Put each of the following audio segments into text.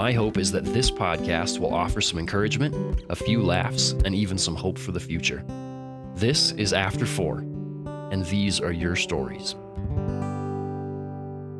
my hope is that this podcast will offer some encouragement, a few laughs, and even some hope for the future. This is After Four, and these are your stories.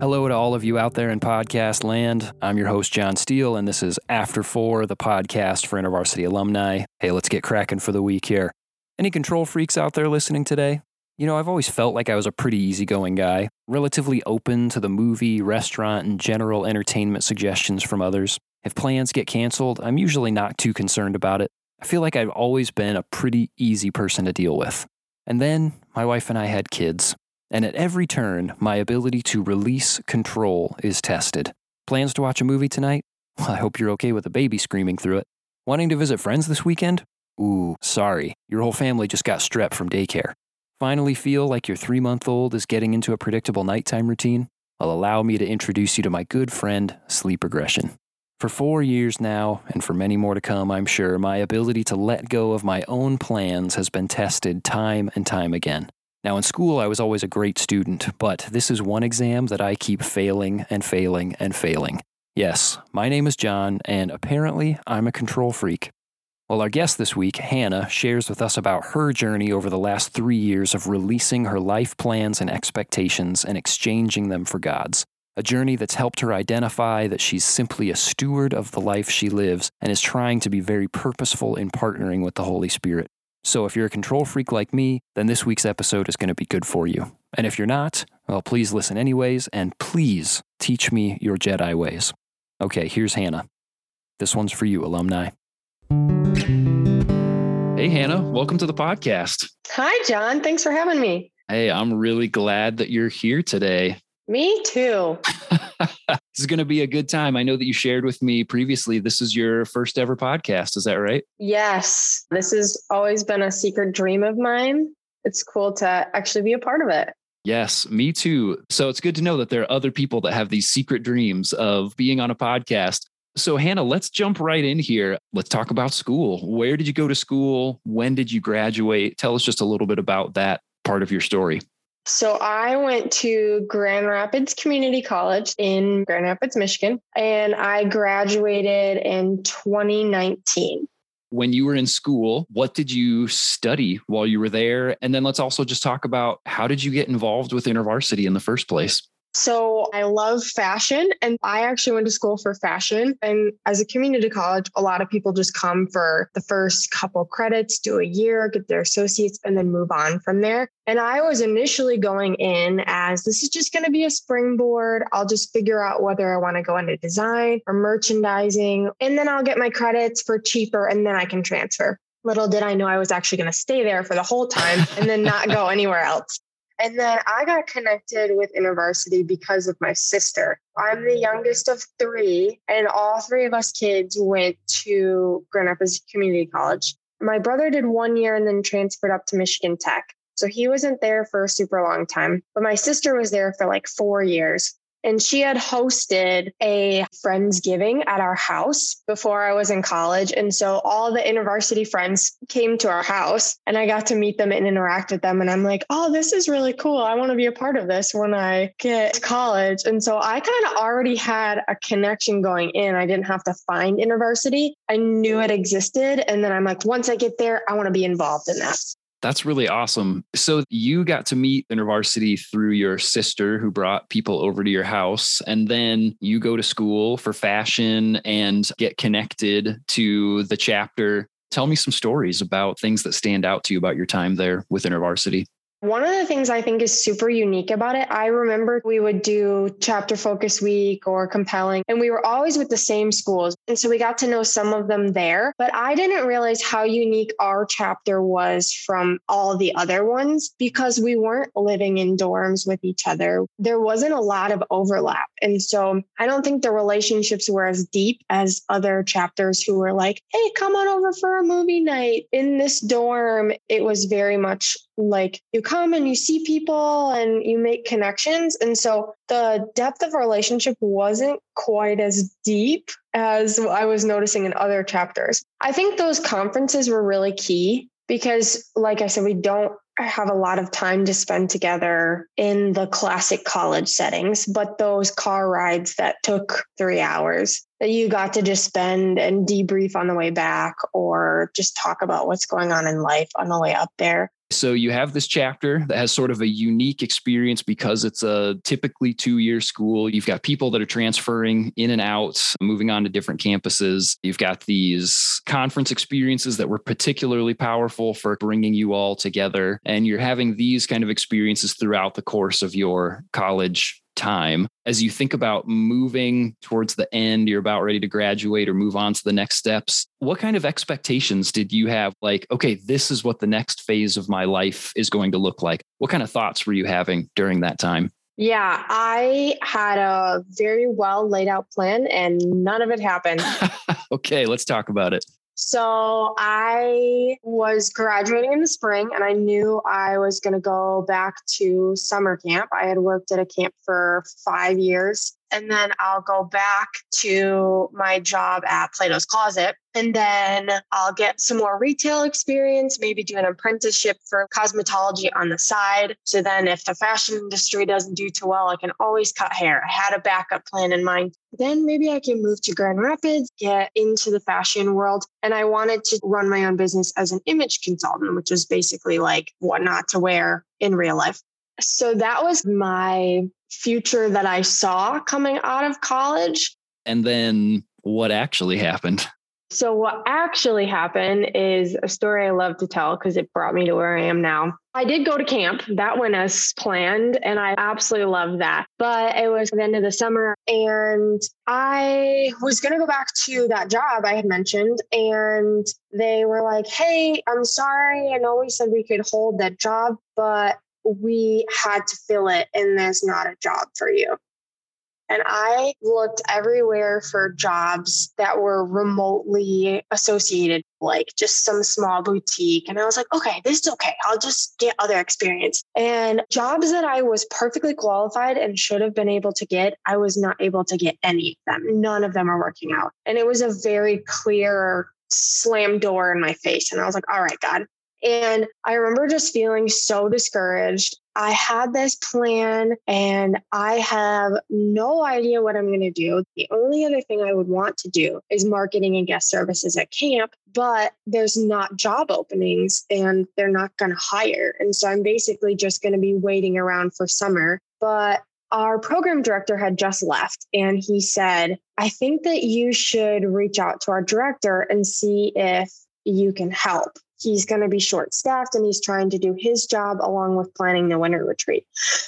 Hello to all of you out there in podcast land. I'm your host, John Steele, and this is After Four, the podcast for InterVarsity alumni. Hey, let's get cracking for the week here. Any control freaks out there listening today? You know, I've always felt like I was a pretty easygoing guy, relatively open to the movie, restaurant, and general entertainment suggestions from others. If plans get canceled, I'm usually not too concerned about it. I feel like I've always been a pretty easy person to deal with. And then my wife and I had kids, and at every turn, my ability to release control is tested. Plans to watch a movie tonight? Well, I hope you're okay with a baby screaming through it. Wanting to visit friends this weekend? Ooh, sorry, your whole family just got strep from daycare. Finally feel like your three month old is getting into a predictable nighttime routine? I'll allow me to introduce you to my good friend, sleep regression. For four years now, and for many more to come, I'm sure, my ability to let go of my own plans has been tested time and time again. Now, in school, I was always a great student, but this is one exam that I keep failing and failing and failing. Yes, my name is John, and apparently I'm a control freak. Well, our guest this week, Hannah, shares with us about her journey over the last three years of releasing her life plans and expectations and exchanging them for God's. A journey that's helped her identify that she's simply a steward of the life she lives and is trying to be very purposeful in partnering with the Holy Spirit. So if you're a control freak like me, then this week's episode is going to be good for you. And if you're not, well, please listen anyways, and please teach me your Jedi ways. Okay, here's Hannah. This one's for you, alumni. Hey, Hannah, welcome to the podcast. Hi, John. Thanks for having me. Hey, I'm really glad that you're here today. Me too. this is going to be a good time. I know that you shared with me previously, this is your first ever podcast. Is that right? Yes. This has always been a secret dream of mine. It's cool to actually be a part of it. Yes, me too. So it's good to know that there are other people that have these secret dreams of being on a podcast. So, Hannah, let's jump right in here. Let's talk about school. Where did you go to school? When did you graduate? Tell us just a little bit about that part of your story. So I went to Grand Rapids Community College in Grand Rapids, Michigan, and I graduated in 2019. When you were in school, what did you study while you were there? And then let's also just talk about how did you get involved with InterVarsity in the first place? So I love fashion and I actually went to school for fashion. And as a community college, a lot of people just come for the first couple credits, do a year, get their associates, and then move on from there. And I was initially going in as this is just going to be a springboard. I'll just figure out whether I want to go into design or merchandising, and then I'll get my credits for cheaper and then I can transfer. Little did I know I was actually going to stay there for the whole time and then not go anywhere else. And then I got connected with InterVarsity because of my sister. I'm the youngest of three, and all three of us kids went to Grand Rapids Community College. My brother did one year and then transferred up to Michigan Tech. So he wasn't there for a super long time, but my sister was there for like four years. And she had hosted a Friendsgiving at our house before I was in college. And so all the InterVarsity friends came to our house and I got to meet them and interact with them. And I'm like, oh, this is really cool. I want to be a part of this when I get to college. And so I kind of already had a connection going in. I didn't have to find InterVarsity. I knew it existed. And then I'm like, once I get there, I want to be involved in that. That's really awesome. So you got to meet InterVarsity through your sister who brought people over to your house. And then you go to school for fashion and get connected to the chapter. Tell me some stories about things that stand out to you about your time there with InterVarsity. One of the things I think is super unique about it, I remember we would do chapter focus week or compelling, and we were always with the same schools. And so we got to know some of them there, but I didn't realize how unique our chapter was from all the other ones because we weren't living in dorms with each other. There wasn't a lot of overlap. And so I don't think the relationships were as deep as other chapters who were like, hey, come on over for a movie night in this dorm. It was very much like you come and you see people and you make connections. And so the depth of relationship wasn't quite as deep as I was noticing in other chapters. I think those conferences were really key because, like I said, we don't have a lot of time to spend together in the classic college settings, but those car rides that took three hours that you got to just spend and debrief on the way back or just talk about what's going on in life on the way up there. So you have this chapter that has sort of a unique experience because it's a typically two year school. You've got people that are transferring in and out, moving on to different campuses. You've got these conference experiences that were particularly powerful for bringing you all together. And you're having these kind of experiences throughout the course of your college time as you think about moving towards the end you're about ready to graduate or move on to the next steps what kind of expectations did you have like okay this is what the next phase of my life is going to look like what kind of thoughts were you having during that time yeah, I had a very well laid out plan and none of it happened. okay, let's talk about it. So I was graduating in the spring and I knew I was going to go back to summer camp. I had worked at a camp for five years and then I'll go back to my job at Plato's Closet. And then I'll get some more retail experience, maybe do an apprenticeship for cosmetology on the side. So then, if the fashion industry doesn't do too well, I can always cut hair. I had a backup plan in mind. Then maybe I can move to Grand Rapids, get into the fashion world. And I wanted to run my own business as an image consultant, which is basically like what not to wear in real life. So that was my future that I saw coming out of college. And then what actually happened? So, what actually happened is a story I love to tell because it brought me to where I am now. I did go to camp. That went as planned, and I absolutely loved that. But it was the end of the summer, and I was going to go back to that job I had mentioned. And they were like, Hey, I'm sorry. I know we said we could hold that job, but we had to fill it and there's not a job for you. And I looked everywhere for jobs that were remotely associated, like just some small boutique. And I was like, okay, this is okay. I'll just get other experience. And jobs that I was perfectly qualified and should have been able to get, I was not able to get any of them. None of them are working out. And it was a very clear slam door in my face. And I was like, all right, God, and I remember just feeling so discouraged. I had this plan and I have no idea what I'm going to do. The only other thing I would want to do is marketing and guest services at camp, but there's not job openings and they're not going to hire. And so I'm basically just going to be waiting around for summer. But our program director had just left and he said, I think that you should reach out to our director and see if you can help he's going to be short staffed and he's trying to do his job along with planning the winter retreat.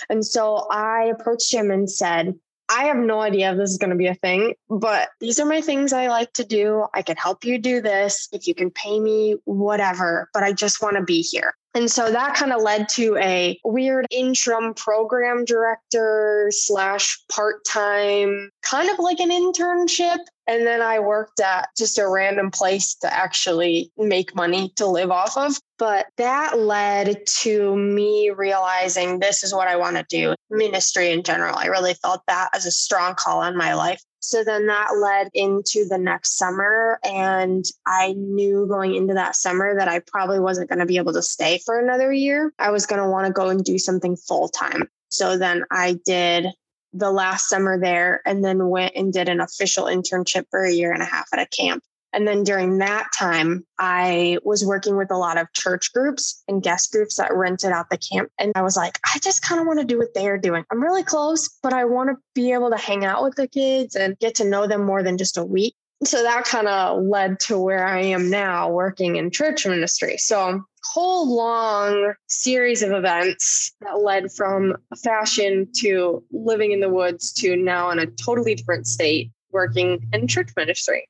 And so I approached him and said, I have no idea if this is going to be a thing, but these are my things I like to do. I can help you do this. If you can pay me, whatever, but I just want to be here. And so that kind of led to a weird interim program director slash part time, kind of like an internship. And then I worked at just a random place to actually make money to live off of. But that led to me realizing this is what I want to do ministry in general. I really felt that as a strong call on my life. So then that led into the next summer. And I knew going into that summer that I probably wasn't going to be able to stay for another year. I was going to want to go and do something full time. So then I did the last summer there and then went and did an official internship for a year and a half at a camp. And then during that time, I was working with a lot of church groups and guest groups that rented out the camp. And I was like, I just kind of want to do what they're doing. I'm really close, but I want to be able to hang out with the kids and get to know them more than just a week. So that kind of led to where I am now working in church ministry. So whole long series of events that led from fashion to living in the woods to now in a totally different state working in church ministry.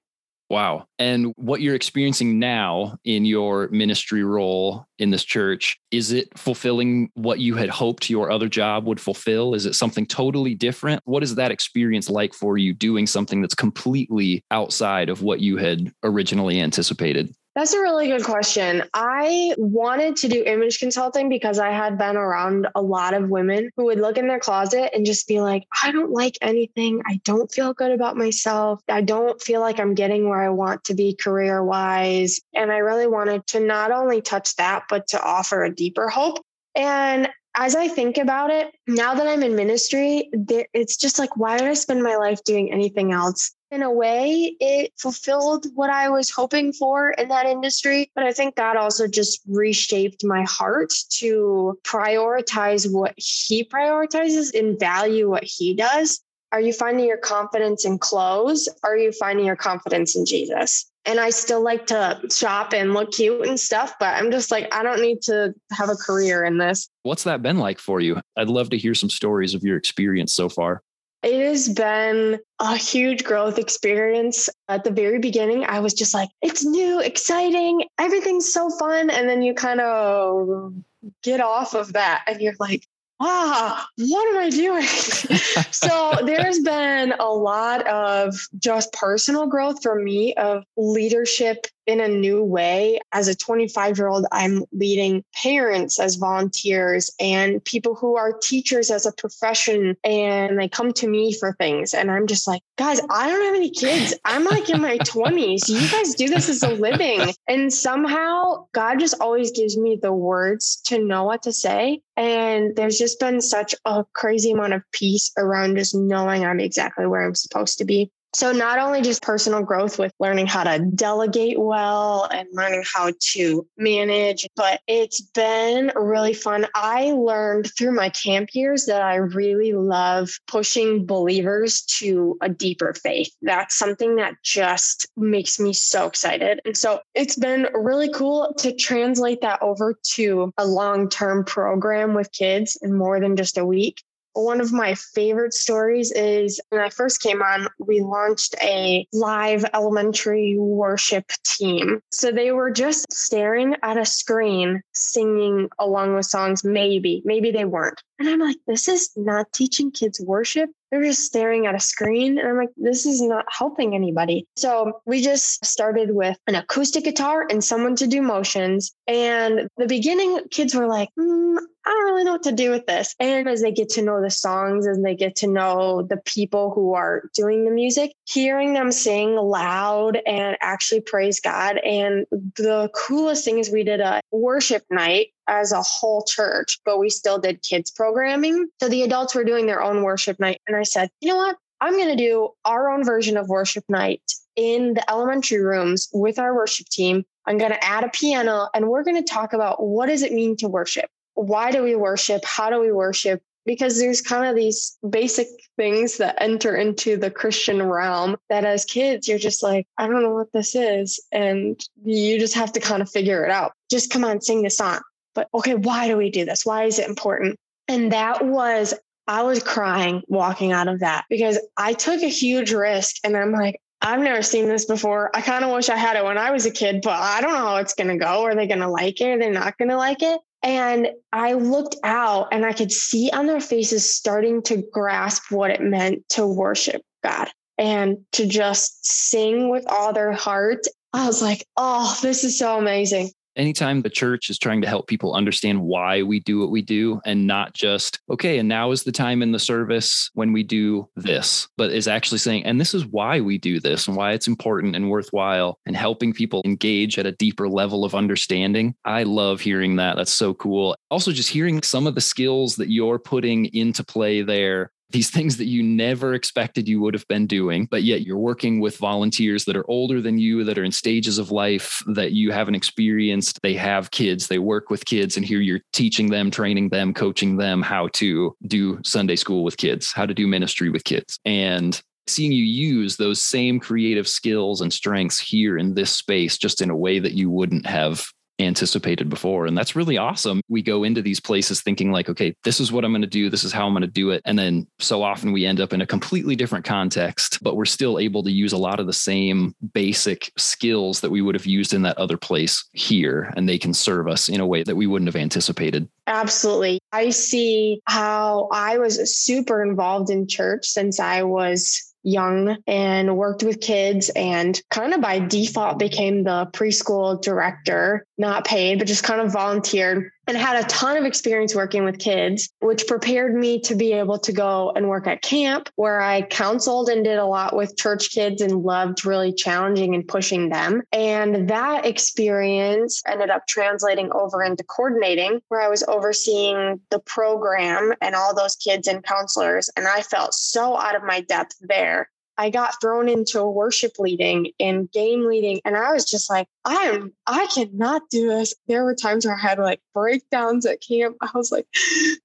Wow. And what you're experiencing now in your ministry role in this church, is it fulfilling what you had hoped your other job would fulfill? Is it something totally different? What is that experience like for you doing something that's completely outside of what you had originally anticipated? That's a really good question. I wanted to do image consulting because I had been around a lot of women who would look in their closet and just be like, I don't like anything. I don't feel good about myself. I don't feel like I'm getting where I want to be career wise. And I really wanted to not only touch that, but to offer a deeper hope. And as I think about it, now that I'm in ministry, it's just like, why would I spend my life doing anything else? In a way, it fulfilled what I was hoping for in that industry. But I think God also just reshaped my heart to prioritize what He prioritizes and value what He does. Are you finding your confidence in clothes? Are you finding your confidence in Jesus? And I still like to shop and look cute and stuff, but I'm just like, I don't need to have a career in this. What's that been like for you? I'd love to hear some stories of your experience so far. It has been a huge growth experience. At the very beginning, I was just like, it's new, exciting, everything's so fun. And then you kind of get off of that and you're like, ah, what am I doing? so there's been a lot of just personal growth for me of leadership in a new way. As a 25 year old, I'm leading parents as volunteers and people who are teachers as a profession. And they come to me for things. And I'm just like, guys, I don't have any kids. I'm like in my 20s. You guys do this as a living. And somehow God just always gives me the words to know what to say. And there's just been such a crazy amount of peace around just knowing I'm exactly where I'm supposed to be. So, not only just personal growth with learning how to delegate well and learning how to manage, but it's been really fun. I learned through my camp years that I really love pushing believers to a deeper faith. That's something that just makes me so excited. And so, it's been really cool to translate that over to a long term program with kids in more than just a week one of my favorite stories is when I first came on, we launched a live elementary worship team. So they were just staring at a screen, singing along with songs. Maybe, maybe they weren't. And I'm like, this is not teaching kids worship. They're just staring at a screen. And I'm like, this is not helping anybody. So we just started with an acoustic guitar and someone to do motions. And the beginning, kids were like, mm, I don't really know what to do with this. And as they get to know the songs and they get to know the people who are doing the music, hearing them sing loud and actually praise God. And the coolest thing is we did a worship night as a whole church, but we still did kids programming. So the adults were doing their own worship night. And I said, you know what? I'm going to do our own version of worship night in the elementary rooms with our worship team. I'm going to add a piano and we're going to talk about what does it mean to worship? Why do we worship? How do we worship? Because there's kind of these basic things that enter into the Christian realm that as kids, you're just like, I don't know what this is. And you just have to kind of figure it out. Just come on, sing the song but okay, why do we do this? Why is it important? And that was, I was crying walking out of that because I took a huge risk and I'm like, I've never seen this before. I kind of wish I had it when I was a kid, but I don't know how it's going to go. Are they going to like it? Are they not going to like it? And I looked out and I could see on their faces starting to grasp what it meant to worship God and to just sing with all their heart. I was like, oh, this is so amazing anytime the church is trying to help people understand why we do what we do and not just, okay, and now is the time in the service when we do this, but is actually saying, and this is why we do this and why it's important and worthwhile and helping people engage at a deeper level of understanding. I love hearing that. That's so cool. Also, just hearing some of the skills that you're putting into play there these things that you never expected you would have been doing, but yet you're working with volunteers that are older than you, that are in stages of life that you haven't experienced. They have kids, they work with kids, and here you're teaching them, training them, coaching them how to do Sunday school with kids, how to do ministry with kids. And seeing you use those same creative skills and strengths here in this space just in a way that you wouldn't have anticipated before. And that's really awesome. We go into these places thinking, like, okay, this is what I'm going to do. This is how I'm going to do it. And then so often we end up in a completely different context, but we're still able to use a lot of the same basic skills that we would have used in that other place here. And they can serve us in a way that we wouldn't have anticipated. Absolutely. I see how I was super involved in church since I was young and worked with kids and kind of by default became the preschool director, not paid, but just kind of volunteered and had a ton of experience working with kids, which prepared me to be able to go and work at camp where I counseled and did a lot with church kids and loved really challenging and pushing them. And that experience ended up translating over into coordinating, where I was overseeing the program and all those kids and counselors. And I felt so out of my depth there I got thrown into worship leading and game leading. And I was just like, I am, I cannot do this. There were times where I had like breakdowns at camp. I was like,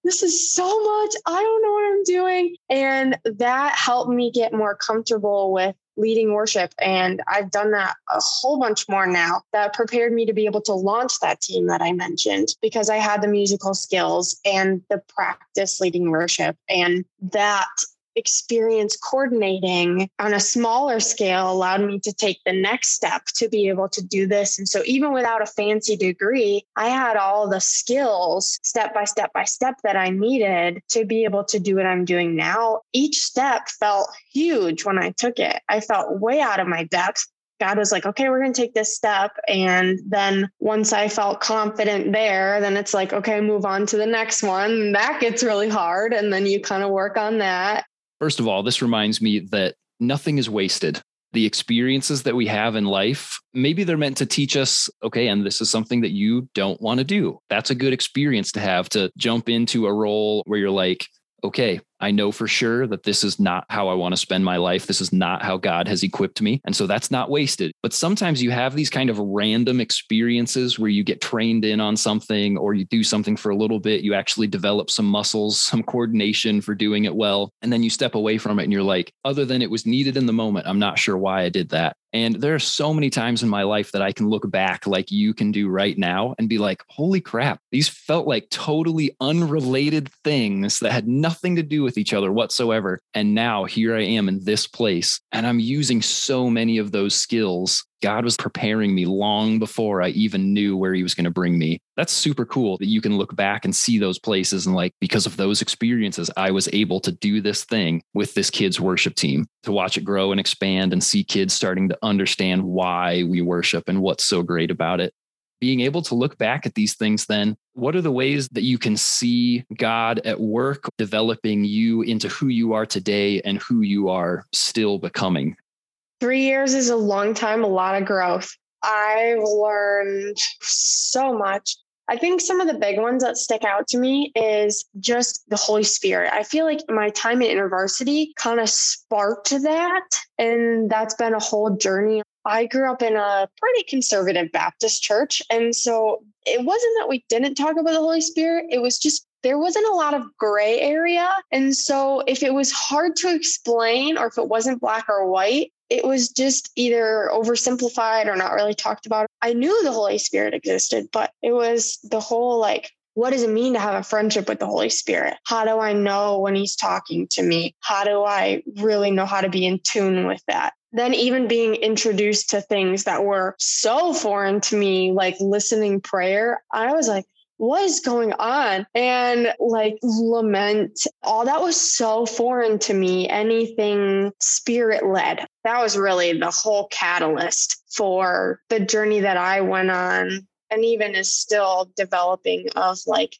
this is so much. I don't know what I'm doing. And that helped me get more comfortable with leading worship. And I've done that a whole bunch more now that prepared me to be able to launch that team that I mentioned because I had the musical skills and the practice leading worship. And that experience coordinating on a smaller scale allowed me to take the next step to be able to do this. And so, even without a fancy degree, I had all the skills step by step by step that I needed to be able to do what I'm doing now. Each step felt huge when I took it. I felt way out of my depth. God was like, okay, we're going to take this step. And then once I felt confident there, then it's like, okay, move on to the next one. That gets really hard. And then you kind of work on that. First of all, this reminds me that nothing is wasted. The experiences that we have in life, maybe they're meant to teach us, okay, and this is something that you don't want to do. That's a good experience to have to jump into a role where you're like, okay, I know for sure that this is not how I want to spend my life. This is not how God has equipped me. And so that's not wasted. But sometimes you have these kind of random experiences where you get trained in on something or you do something for a little bit. You actually develop some muscles, some coordination for doing it well. And then you step away from it and you're like, other than it was needed in the moment, I'm not sure why I did that. And there are so many times in my life that I can look back like you can do right now and be like, holy crap, these felt like totally unrelated things that had nothing to do with each other whatsoever. And now here I am in this place, and I'm using so many of those skills. God was preparing me long before I even knew where He was going to bring me. That's super cool that you can look back and see those places. And like, because of those experiences, I was able to do this thing with this kids' worship team to watch it grow and expand and see kids starting to understand why we worship and what's so great about it being able to look back at these things, then what are the ways that you can see God at work developing you into who you are today and who you are still becoming? Three years is a long time, a lot of growth. I've learned so much. I think some of the big ones that stick out to me is just the Holy Spirit. I feel like my time at university kind of sparked that. And that's been a whole journey. I grew up in a pretty conservative Baptist church. And so it wasn't that we didn't talk about the Holy Spirit, it was just there wasn't a lot of gray area. And so if it was hard to explain or if it wasn't black or white, it was just either oversimplified or not really talked about. I knew the Holy Spirit existed, but it was the whole like, what does it mean to have a friendship with the Holy Spirit? How do I know when He's talking to me? How do I really know how to be in tune with that? Then, even being introduced to things that were so foreign to me, like listening prayer, I was like, what is going on? And like lament, all that was so foreign to me. Anything spirit led. That was really the whole catalyst for the journey that I went on and even is still developing of like,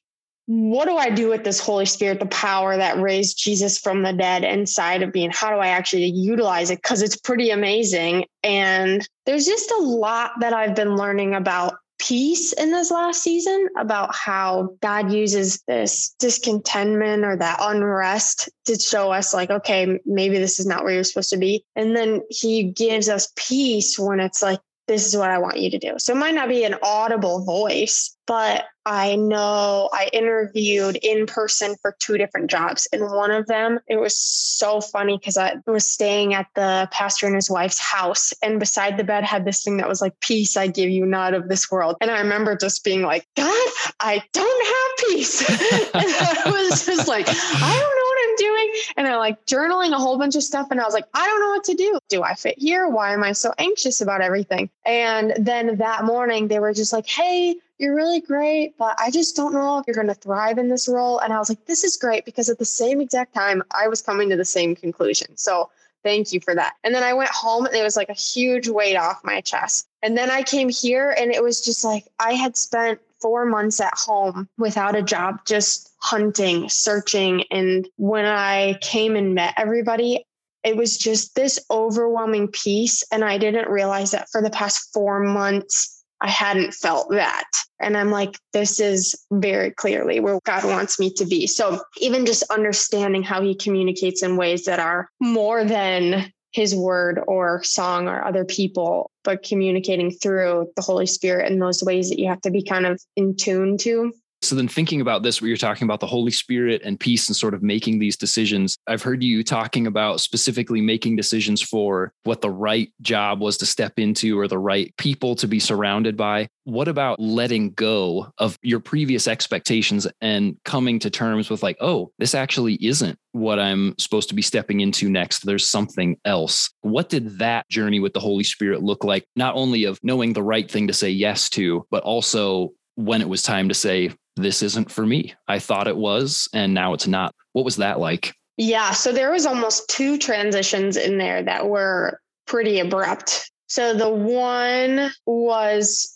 what do I do with this Holy Spirit, the power that raised Jesus from the dead inside of me? And how do I actually utilize it? Because it's pretty amazing. And there's just a lot that I've been learning about peace in this last season about how God uses this discontentment or that unrest to show us, like, okay, maybe this is not where you're supposed to be. And then he gives us peace when it's like, this is what I want you to do. So it might not be an audible voice, but I know I interviewed in person for two different jobs. And one of them, it was so funny because I was staying at the pastor and his wife's house. And beside the bed had this thing that was like, Peace I give you, not of this world. And I remember just being like, God, I don't have peace. and I was just like, I don't know doing? And was like journaling a whole bunch of stuff. And I was like, I don't know what to do. Do I fit here? Why am I so anxious about everything? And then that morning, they were just like, hey, you're really great, but I just don't know if you're going to thrive in this role. And I was like, this is great because at the same exact time, I was coming to the same conclusion. So thank you for that. And then I went home and it was like a huge weight off my chest. And then I came here and it was just like I had spent four months at home without a job, just hunting, searching. And when I came and met everybody, it was just this overwhelming peace. And I didn't realize that for the past four months, I hadn't felt that. And I'm like, this is very clearly where God wants me to be. So even just understanding how he communicates in ways that are more than his word or song or other people, but communicating through the Holy Spirit in those ways that you have to be kind of in tune to. So then thinking about this, where you're talking about the Holy Spirit and peace and sort of making these decisions, I've heard you talking about specifically making decisions for what the right job was to step into or the right people to be surrounded by. What about letting go of your previous expectations and coming to terms with like, oh, this actually isn't what I'm supposed to be stepping into next. There's something else. What did that journey with the Holy Spirit look like? Not only of knowing the right thing to say yes to, but also when it was time to say, this isn't for me. I thought it was, and now it's not. What was that like? Yeah. So there was almost two transitions in there that were pretty abrupt. So the one was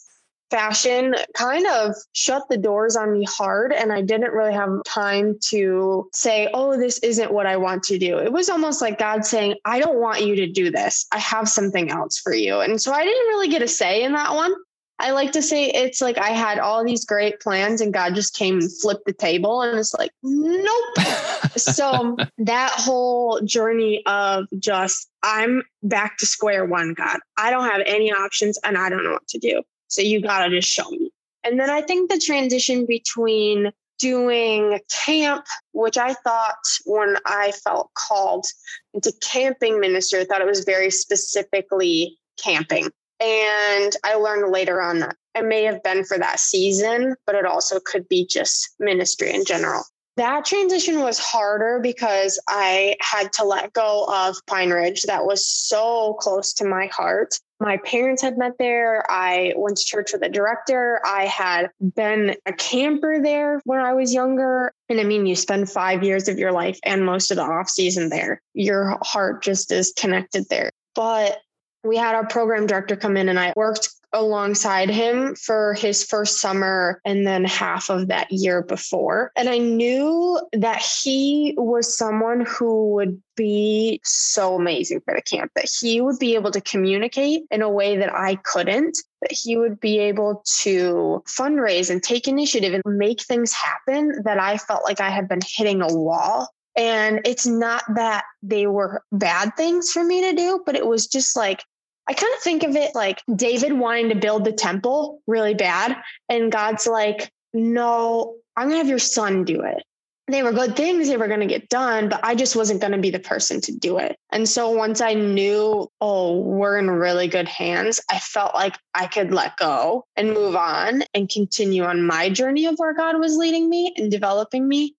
fashion kind of shut the doors on me hard and I didn't really have time to say, "Oh, this isn't what I want to do." It was almost like God saying, "I don't want you to do this. I have something else for you." And so I didn't really get a say in that one. I like to say it's like I had all these great plans and God just came and flipped the table and it's like, nope. so that whole journey of just, I'm back to square one, God. I don't have any options and I don't know what to do. So you got to just show me. And then I think the transition between doing camp, which I thought when I felt called into camping ministry, I thought it was very specifically camping. And I learned later on that it may have been for that season, but it also could be just ministry in general. That transition was harder because I had to let go of Pine Ridge. That was so close to my heart. My parents had met there. I went to church with a director. I had been a camper there when I was younger. And I mean, you spend five years of your life and most of the off season there. Your heart just is connected there. But we had our program director come in and I worked alongside him for his first summer and then half of that year before. And I knew that he was someone who would be so amazing for the camp, that he would be able to communicate in a way that I couldn't, that he would be able to fundraise and take initiative and make things happen that I felt like I had been hitting a wall and it's not that they were bad things for me to do, but it was just like I kind of think of it like David wanting to build the temple really bad. And God's like, no, I'm going to have your son do it. They were good things, they were going to get done, but I just wasn't going to be the person to do it. And so once I knew, oh, we're in really good hands, I felt like I could let go and move on and continue on my journey of where God was leading me and developing me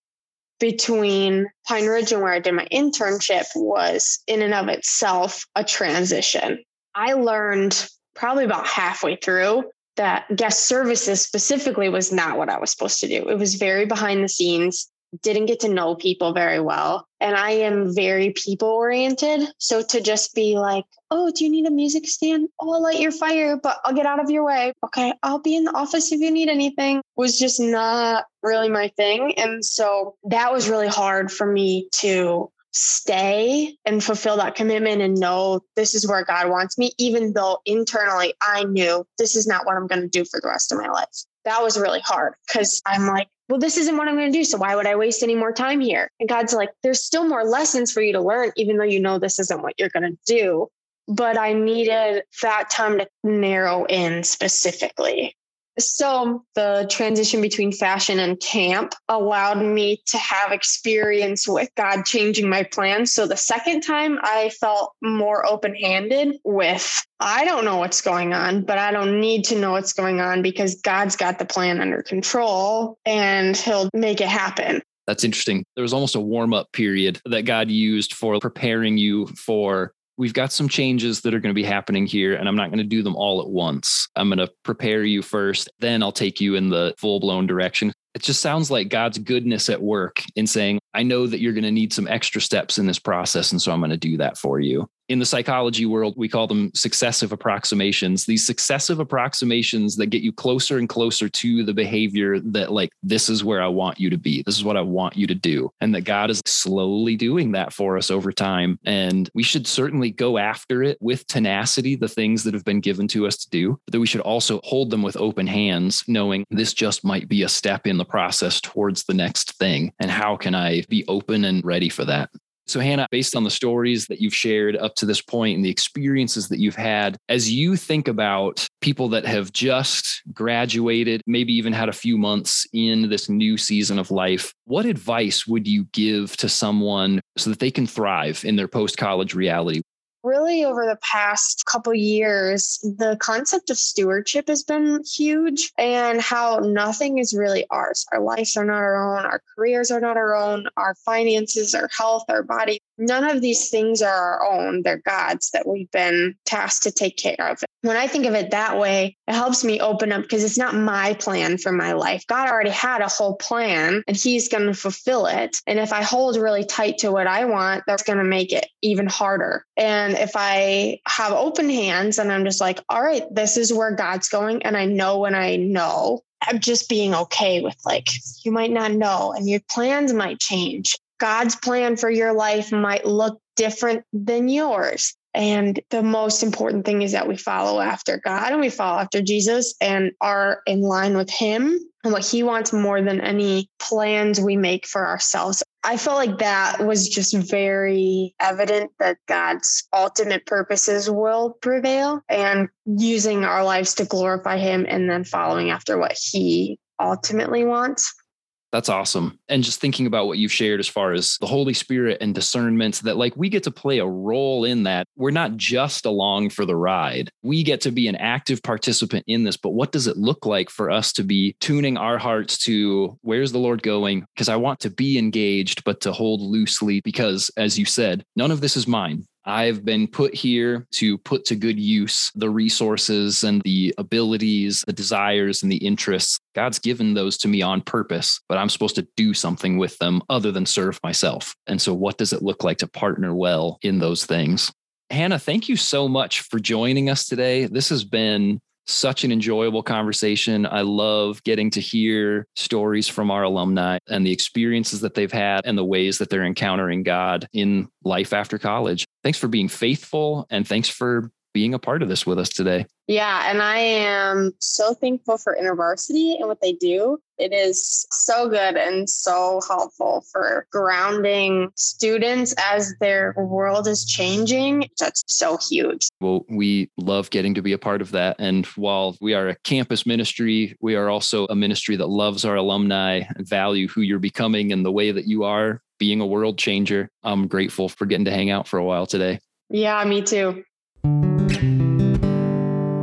between Pine Ridge and where I did my internship was in and of itself a transition. I learned probably about halfway through that guest services specifically was not what I was supposed to do. It was very behind the scenes, didn't get to know people very well. And I am very people oriented. So to just be like, oh, do you need a music stand? Oh, I'll light your fire, but I'll get out of your way. Okay, I'll be in the office if you need anything was just not really my thing. And so that was really hard for me to stay and fulfill that commitment and know this is where God wants me, even though internally I knew this is not what I'm going to do for the rest of my life. That was really hard because I'm like, well, this isn't what I'm going to do. So why would I waste any more time here? And God's like, there's still more lessons for you to learn, even though you know this isn't what you're going to do. but I needed that time to narrow in specifically. So, the transition between fashion and camp allowed me to have experience with God changing my plans. So, the second time I felt more open handed with, I don't know what's going on, but I don't need to know what's going on because God's got the plan under control and He'll make it happen. That's interesting. There was almost a warm up period that God used for preparing you for we've got some changes that are going to be happening here, and I'm not going to do them all at once. I'm going to prepare you first, then I'll take you in the full blown direction. It just sounds like God's goodness at work in saying, I know that you're going to need some extra steps in this process. And so I'm going to do that for you in the psychology world, we call them successive approximations. These successive approximations that get you closer and closer to the behavior that, like, this is where I want you to be. This is what I want you to do. And that God is slowly doing that for us over time. And we should certainly go after it with tenacity, the things that have been given to us to do, but that we should also hold them with open hands, knowing this just might be a step in the process towards the next thing. And how can I be open and ready for that? So, Hannah, based on the stories that you've shared up to this point and the experiences that you've had, as you think about people that have just graduated, maybe even had a few months in this new season of life, what advice would you give to someone so that they can thrive in their post college reality? Really over the past couple years the concept of stewardship has been huge and how nothing is really ours. Our lives are not our own. Our careers are not our own. Our finances our health our body none of these things are our own. They're god's that we've been tasked to take care of. When i think of it that way it helps me open up because it's not my plan for my life. God already had a whole plan and he's going to fulfill it. And if i hold really tight to what i want that's going to make it even harder. And if I have open hands and I'm just like, all right, this is where God's going, and I know when I know, I'm just being okay with like, you might not know, and your plans might change. God's plan for your life might look different than yours. And the most important thing is that we follow after God and we follow after Jesus and are in line with Him and what He wants more than any plans we make for ourselves. I felt like that was just very evident that God's ultimate purposes will prevail and using our lives to glorify Him and then following after what He ultimately wants. That's awesome. And just thinking about what you've shared as far as the Holy Spirit and discernment, that like we get to play a role in that. We're not just along for the ride. We get to be an active participant in this. But what does it look like for us to be tuning our hearts to where's the Lord going? Because I want to be engaged, but to hold loosely, because as you said, none of this is mine. I've been put here to put to good use the resources and the abilities, the desires and the interests. God's given those to me on purpose, but I'm supposed to do something with them other than serve myself. And so, what does it look like to partner well in those things? Hannah, thank you so much for joining us today. This has been such an enjoyable conversation. I love getting to hear stories from our alumni and the experiences that they've had and the ways that they're encountering God in life after college. Thanks for being faithful and thanks for being a part of this with us today. Yeah, and I am so thankful for InterVarsity and what they do. It is so good and so helpful for grounding students as their world is changing. That's so huge. Well, we love getting to be a part of that. And while we are a campus ministry, we are also a ministry that loves our alumni and value who you're becoming and the way that you are being a world changer. I'm grateful for getting to hang out for a while today. Yeah, me too.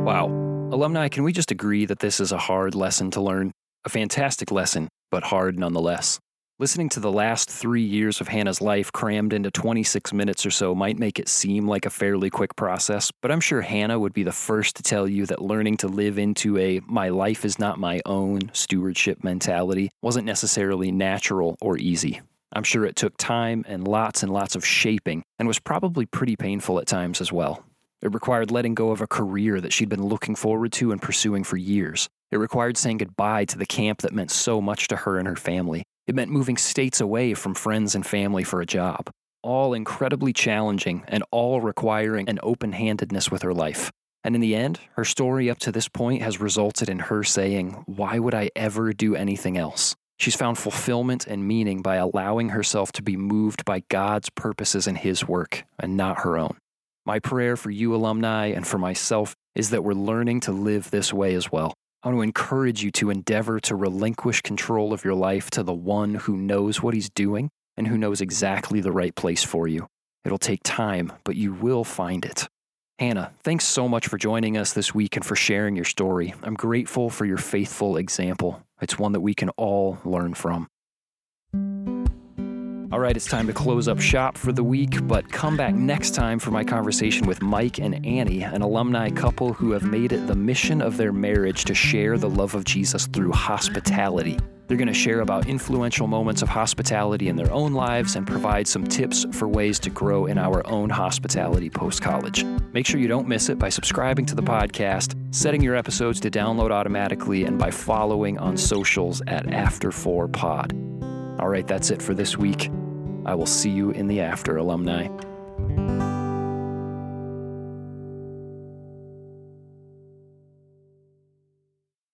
Wow. Alumni, can we just agree that this is a hard lesson to learn? A fantastic lesson, but hard nonetheless. Listening to the last three years of Hannah's life crammed into 26 minutes or so might make it seem like a fairly quick process, but I'm sure Hannah would be the first to tell you that learning to live into a my life is not my own stewardship mentality wasn't necessarily natural or easy. I'm sure it took time and lots and lots of shaping and was probably pretty painful at times as well. It required letting go of a career that she'd been looking forward to and pursuing for years. It required saying goodbye to the camp that meant so much to her and her family. It meant moving states away from friends and family for a job. All incredibly challenging and all requiring an open handedness with her life. And in the end, her story up to this point has resulted in her saying, Why would I ever do anything else? She's found fulfillment and meaning by allowing herself to be moved by God's purposes in His work and not her own. My prayer for you alumni and for myself is that we're learning to live this way as well. I want to encourage you to endeavor to relinquish control of your life to the one who knows what he's doing and who knows exactly the right place for you. It'll take time, but you will find it. Hannah, thanks so much for joining us this week and for sharing your story. I'm grateful for your faithful example. It's one that we can all learn from. All right, it's time to close up shop for the week, but come back next time for my conversation with Mike and Annie, an alumni couple who have made it the mission of their marriage to share the love of Jesus through hospitality. They're going to share about influential moments of hospitality in their own lives and provide some tips for ways to grow in our own hospitality post college. Make sure you don't miss it by subscribing to the podcast, setting your episodes to download automatically, and by following on socials at After4Pod. All right, that's it for this week. I will see you in the after, alumni.